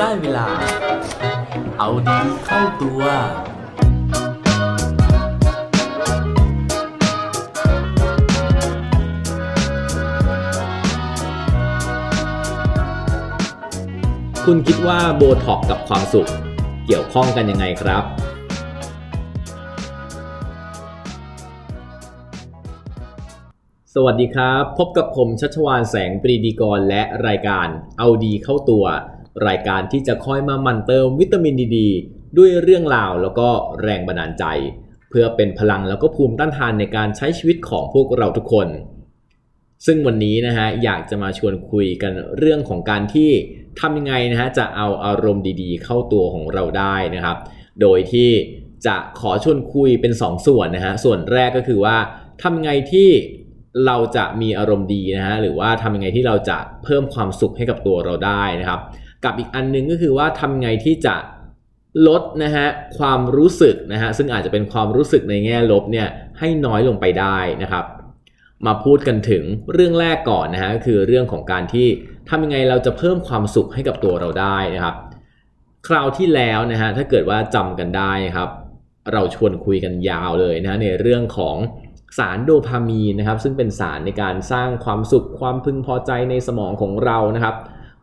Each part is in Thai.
ได้เวลา เอาดีเข้าตัว คุณคิดว่าโบท็อกกับความสุขเกี่ยวข้องกันยังไงครับสวัสดีครับ พบกับผมชัชวานแสงปรีดีกรและรายการเอาดีเข้าตัว รายการที่จะคอยมามั่นเติมวิตามินดีดด้วยเรื่องราวแล้วก็แรงบันดาลใจ เพื่อเป็นพลังแล้วก็ภูมิต้านทานในการใช้ชีวิตของพวกเราทุกคน ซึ่งวันนี้นะฮะอยากจะมาชวนคุยกันเรื่องของการที่ทำยังไงนะฮะจะเอาอารมณ์ดีๆ เข้าตัวของเราได้นะครับ โดยที่จะขอชวนคุยเป็น 2สส่วนนะฮะส่วนแรกก็คือว่าทำยังไงที่เราจะมีอารมณ์ดีนะฮะหรือว่าทำยังไงที่เราจะเพิ่มความสุขให้กับตัวเราได้นะครับ กับอีกอันนึงก็คือว่าทำไงที่จะลดนะฮะความรู้สึกนะฮะซึ่งอาจจะเป็นความรู้สึกในแง่ลบเนี่ยให้น้อยลงไปได้นะครับ มาพูดกันถึงเรื่องแรกก่อนนะฮะก็คือเรื่องของการที่ทำยังไงเราจะเพิ่มความสุขให้กับตัวเราได้นะครับ คราวที่แล้วนะฮะถ้าเกิดว่าจำกันได้ครับ เราชวนคุยกันยาวเลยนะในเรื่องของสารโดพามีนนะครับ ซึ่งเป็นสารในการสร้างความสุขความพึงพอใจในสมองของเรานะครับ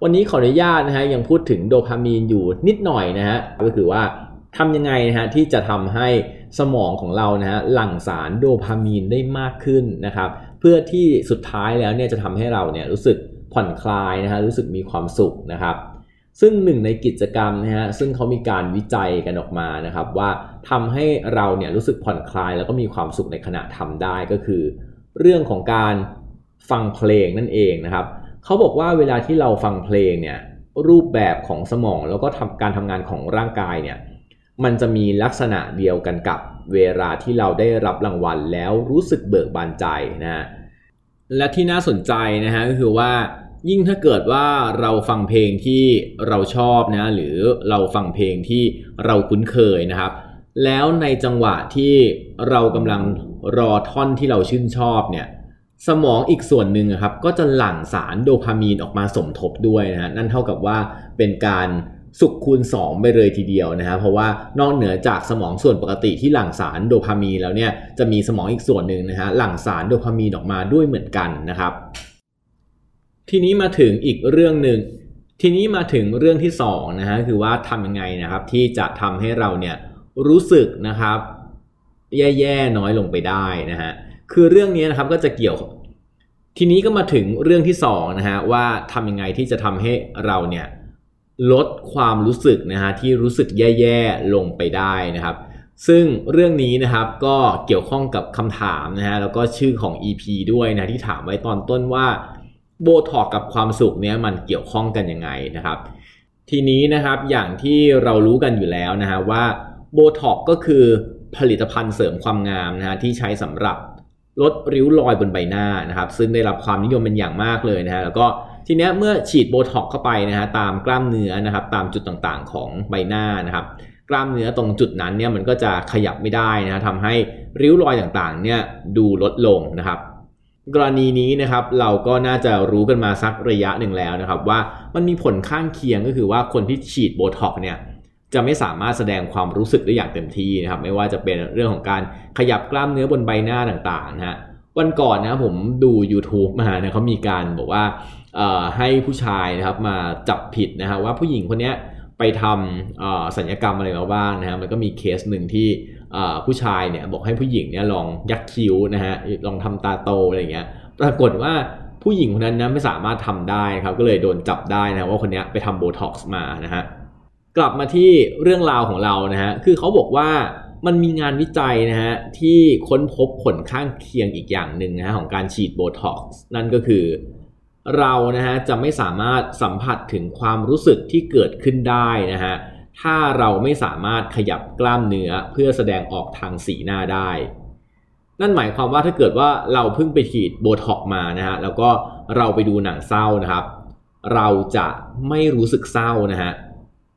วันนี้ขออนุญาตนะฮะยังพูดถึงโดพามีนอยู่นิดหน่อยนะฮะก็คือว่าทำยังไงนะฮะที่จะทำให้สมองของเรานะฮะหลั่งสารโดพามีนได้มากขึ้นนะครับเพื่อที่สุดท้ายแล้วเนี่ยจะทำให้เราเนี่ยรู้สึกผ่อนคลายนะฮะรู้สึกมีความสุขนะครับ ซึ่งหนึ่งในกิจกรรมนะฮะซึ่งเขามีการวิจัยกันออกมานะครับ ว่าทำให้เราเนี่ยรู้สึกผ่อนคลายแล้วก็มีความสุขในขณะทำได้ก็คือ เรื่องของการฟังเพลงนั่นเองนะครับ เขาบอกว่าเวลาที่เราฟังเพลงเนี่ยรูปแบบของสมองแล้วก็ทำการทำงานของร่างกายเนี่ยมันจะมีลักษณะเดียวกันกับเวลาที่เราได้รับรางวัลแล้วรู้สึกเบิกบานใจนะฮะและที่น่าสนใจนะฮะก็คือว่ายิ่งถ้าเกิดว่าเราฟังเพลงที่เราชอบนะหรือเราฟังเพลงที่เราคุ้นเคยนะครับ แล้วในจังหวะที่เรากำลังรอท่อนที่เราชื่นชอบเนี่ย สมองอีกส่วนหนึ่งครับก็จะหลั่งสารโดพามีนออกมาสมทบด้วยนะฮะนั่นเท่ากับว่าเป็นการสุขคูณ 2 ไปเลยทีเดียวนะฮะเพราะว่านอกเหนือจากสมองส่วนปกติที่หลั่งสารโดพามีนแล้วเนี่ยจะมีสมองอีกส่วนหนึ่งนะฮะหลั่งสารโดพามีนออกมาด้วยเหมือนกันนะครับ ทีนี้มาถึงอีกเรื่องหนึ่งทีนี้มาถึงเรื่องที่2นะฮะคือว่าทำยังไงนะครับที่จะทำให้เราเนี่ยรู้สึกนะครับ แย่ๆน้อยลงไปได้นะฮะ คือเรื่องนี้นะครับก็จะเกี่ยว ทีนี้ก็มาถึงเรื่องที่2นะฮะว่าทำยังไงที่จะทำให้เราเนี่ยลดความรู้สึกนะฮะที่รู้สึกแย่ๆลงไปได้นะครับ ซึ่งเรื่องนี้นะครับก็เกี่ยวข้องกับคำถามนะฮะแล้วก็ชื่อของ EP ด้วยนะที่ถามไว้ตอนต้นว่าโบท็อกกับความสุขเนี้ยมันเกี่ยวข้องกันยังไงนะครับ ทีนี้นะครับอย่างที่เรารู้กันอยู่แล้วนะฮะว่าโบท็อกก็คือผลิตภัณฑ์เสริมความงามนะฮะที่ใช้สำหรับ ลดริ้วรอยบนใบหน้านะครับ ซึ่งได้รับความนิยมเป็นอย่างมากเลยนะฮะแล้วก็ทีเนี้ยเมื่อฉีดโบท็อกเข้าไปนะฮะตามกล้ามเนื้อนะครับตามจุดต่างๆของใบหน้านะครับ กล้ามเนื้อตรงจุดนั้นเนี่ยมันก็จะขยับไม่ได้นะทำให้ริ้วรอยต่างๆเนี่ยดูลดลงนะครับ กรณีนี้นะครับเราก็น่าจะรู้กันมาสักระยะหนึ่งแล้วนะครับ ว่ามันมีผลข้างเคียงก็คือว่าคนที่ฉีดโบท็อกเนี่ย จะไม่สามารถแสดงความรู้สึกได้อย่างเต็มที่นะครับ ไม่ว่าจะเป็นเรื่องของการขยับกล้ามเนื้อบนใบหน้าต่างๆนะฮะวันก่อนนะผมดู YouTube มานะเขามีการบอกว่าให้ผู้ชายนะครับมาจับผิดนะฮะว่าผู้หญิงคนนี้ไปทำศัลยกรรมอะไรมาบ้างนะฮะมันก็มีเคสหนึ่งที่ผู้ชายเนี่ยบอกให้ผู้หญิงเนี่ยลองยักคิ้วนะฮะลองทำตาโตอะไรเงี้ยปรากฏว่าผู้หญิงคนนั้นนะไม่สามารถทำได้ครับก็เลยโดนจับได้นะว่าคนนี้ไปทำโบท็อกซ์มานะฮะ กลับมาที่เรื่องราวของเรานะฮะคือเขาบอกว่ามันมีงานวิจัยนะฮะที่ค้นพบผลข้างเคียงอีกอย่างหนึ่งนะฮะของการฉีดโบท็อกซ์นั่นก็คือ เรานะฮะจะไม่สามารถสัมผัสถึงความรู้สึกที่เกิดขึ้นได้นะฮะถ้าเราไม่สามารถขยับกล้ามเนื้อเพื่อแสดงออกทางสีหน้าได้ นั่นหมายความว่าถ้าเกิดว่าเราเพิ่งไปฉีดโบท็อกมานะฮะแล้วก็เราไปดูหนังเศร้านะครับ เราจะไม่รู้สึกเศร้านะฮะ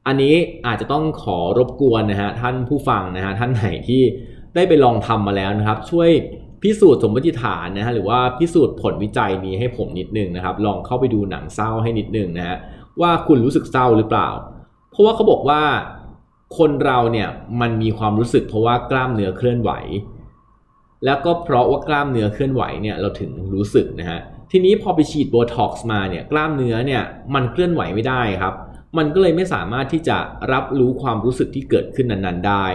อันนี้อาจจะต้องขอรบกวนนะฮะท่านผู้ฟังนะฮะท่านไหนที่ได้ไปลองทำมาแล้วนะครับ ช่วยพิสูจน์สมมติฐานนะฮะหรือว่าพิสูจน์ผลวิจัยนี้ให้ผมนิดนึงนะครับ ลองเข้าไปดูหนังเศร้าให้นิดนึงนะฮะว่าคุณรู้สึกเศร้าหรือเปล่า เพราะว่าเขาบอกว่าคนเราเนี่ยมันมีความรู้สึกเพราะว่ากล้ามเนื้อเคลื่อนไหว แล้วก็เพราะว่ากล้ามเนื้อเคลื่อนไหวเนี่ยเราถึงรู้สึกนะฮะทีนี้พอไปฉีดโบท็อกซ์มาเนี่ยกล้ามเนื้อเนี่ยมันเคลื่อนไหวไม่ได้ครับ มันก็เลยไม่สามารถที่จะรับรู้ความรู้สึกที่เกิดขึ้นนั้นๆได้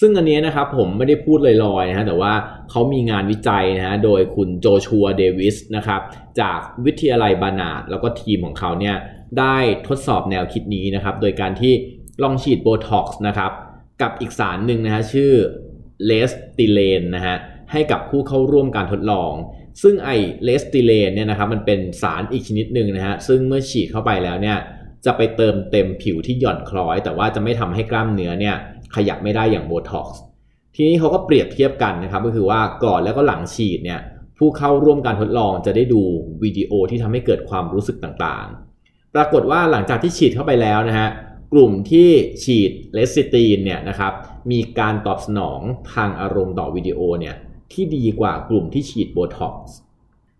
ซึ่งอันนี้นะครับผมไม่ได้พูดลอยๆนะฮะแต่ว่าเขามีงานวิจัยนะฮะโดยคุณโจชัวเดวิสนะครับจากวิทยาลัยบาร์นาร์ดแล้วก็ทีมของเขาเนี่ยได้ทดสอบแนวคิดนี้นะครับโดยการที่ลองฉีดโบท็อกซ์นะครับกับอีกสารหนึ่งนะฮะชื่อ Restylane นะฮะให้กับผู้เข้าร่วมการทดลอง ซึ่งไอ Restylane เนี่ยนะครับมันเป็นสารอีกชนิดหนึ่งนะฮะซึ่งเมื่อฉีดเข้าไปแล้วเนี่ย จะไปเติมเต็มผิวที่หย่อนคล้อย แต่ว่าจะไม่ทำให้กล้ามเนื้อเนี่ยขยับไม่ได้อย่างโบท็อกซ์ทีนี้เขาก็เปรียบเทียบกันนะครับก็คือว่าก่อนแล้วก็หลังฉีดเนี่ยผู้เข้าร่วมการทดลองจะได้ดูวิดีโอที่ทำให้เกิดความรู้สึกต่างๆ ปรากฏว่าหลังจากที่ฉีดเข้าไปแล้วนะฮะกลุ่มที่ฉีดเลสซิตีนเนี่ยนะครับมีการตอบสนองทางอารมณ์ต่อวิดีโอเนี่ยที่ดีกว่ากลุ่มที่ฉีดโบท็อกซ์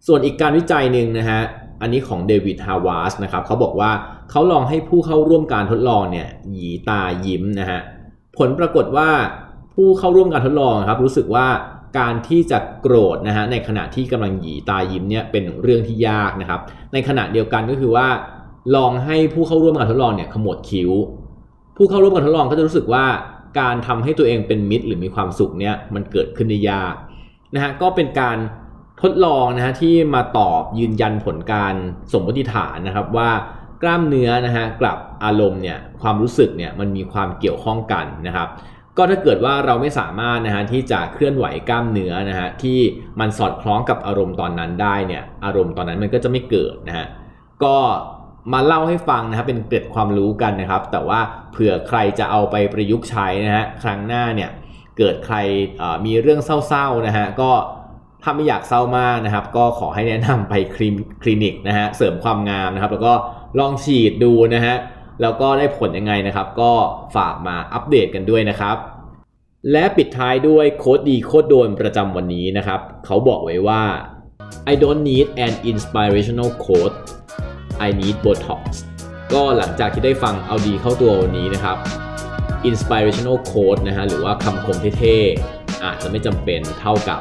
ส่วนอีกการวิจัยหนึ่งนะฮะ อันนี้ของเดวิดฮาวาสนะครับเขาบอกว่าเขาลองให้ผู้เข้าร่วมการทดลองเนี่ยหยีตายิ้มนะฮะผลปรากฏว่าผู้เข้าร่วมการทดลองครับ รู้สึกว่าการที่จะโกรธนะฮะในขณะที่กำลังหยีตายิ้มเนี่ยเป็นเรื่องที่ยากนะครับ ในขณะเดียวกันก็คือว่า ลองให้ผู้เข้าร่วมการทดลองเนี่ยขมวดคิ้ว ผู้เข้าร่วมการทดลองก็จะรู้สึกว่าการทำให้ตัวเองเป็นมิตรหรือมีความสุขเนี่ยมันเกิดขึ้นได้ยากนะฮะก็เป็นการ ทดลองนะฮะที่มาตอบยืนยันผลการสมมติฐานนะครับว่ากล้ามเนื้อนะฮะกับอารมณ์เนี่ยความรู้สึกเนี่ยมันมีความเกี่ยวข้องกันนะครับ ก็ถ้าเกิดว่าเราไม่สามารถนะฮะที่จะเคลื่อนไหวกล้ามเนื้อนะฮะที่มันสอดคล้องกับอารมณ์ตอนนั้นได้เนี่ยอารมณ์ตอนนั้นมันก็จะไม่เกิดนะฮะก็มาเล่าให้ฟังนะครับเป็นเกร็ดความรู้กันนะครับ แต่ว่าเผื่อใครจะเอาไปประยุกต์ใช้นะฮะครั้งหน้าเนี่ยเกิดใครมีเรื่องเศร้าๆนะฮะก็ ถ้าไม่อยากเศร้ามากนะครับ ก็ขอให้แนะนำไปคลินิกนะฮะเสริมความงามนะครับ แล้วก็ลองฉีดดูนะฮะแล้วก็ได้ผลยังไงนะครับ ก็ฝากมาอัปเดตกันด้วยนะครับ และปิดท้ายด้วยโค้ดดีโค้ดโดนประจำวันนี้นะครับ เขาบอกไว้ว่า I don't need an inspirational quote I need Botox ก็หลังจากที่ได้ฟังเอาดีเข้าตัววันนี้นะครับ inspirational quote นะฮะหรือว่าคำคมเท่ๆอาจจะไม่จำเป็นเท่ากับ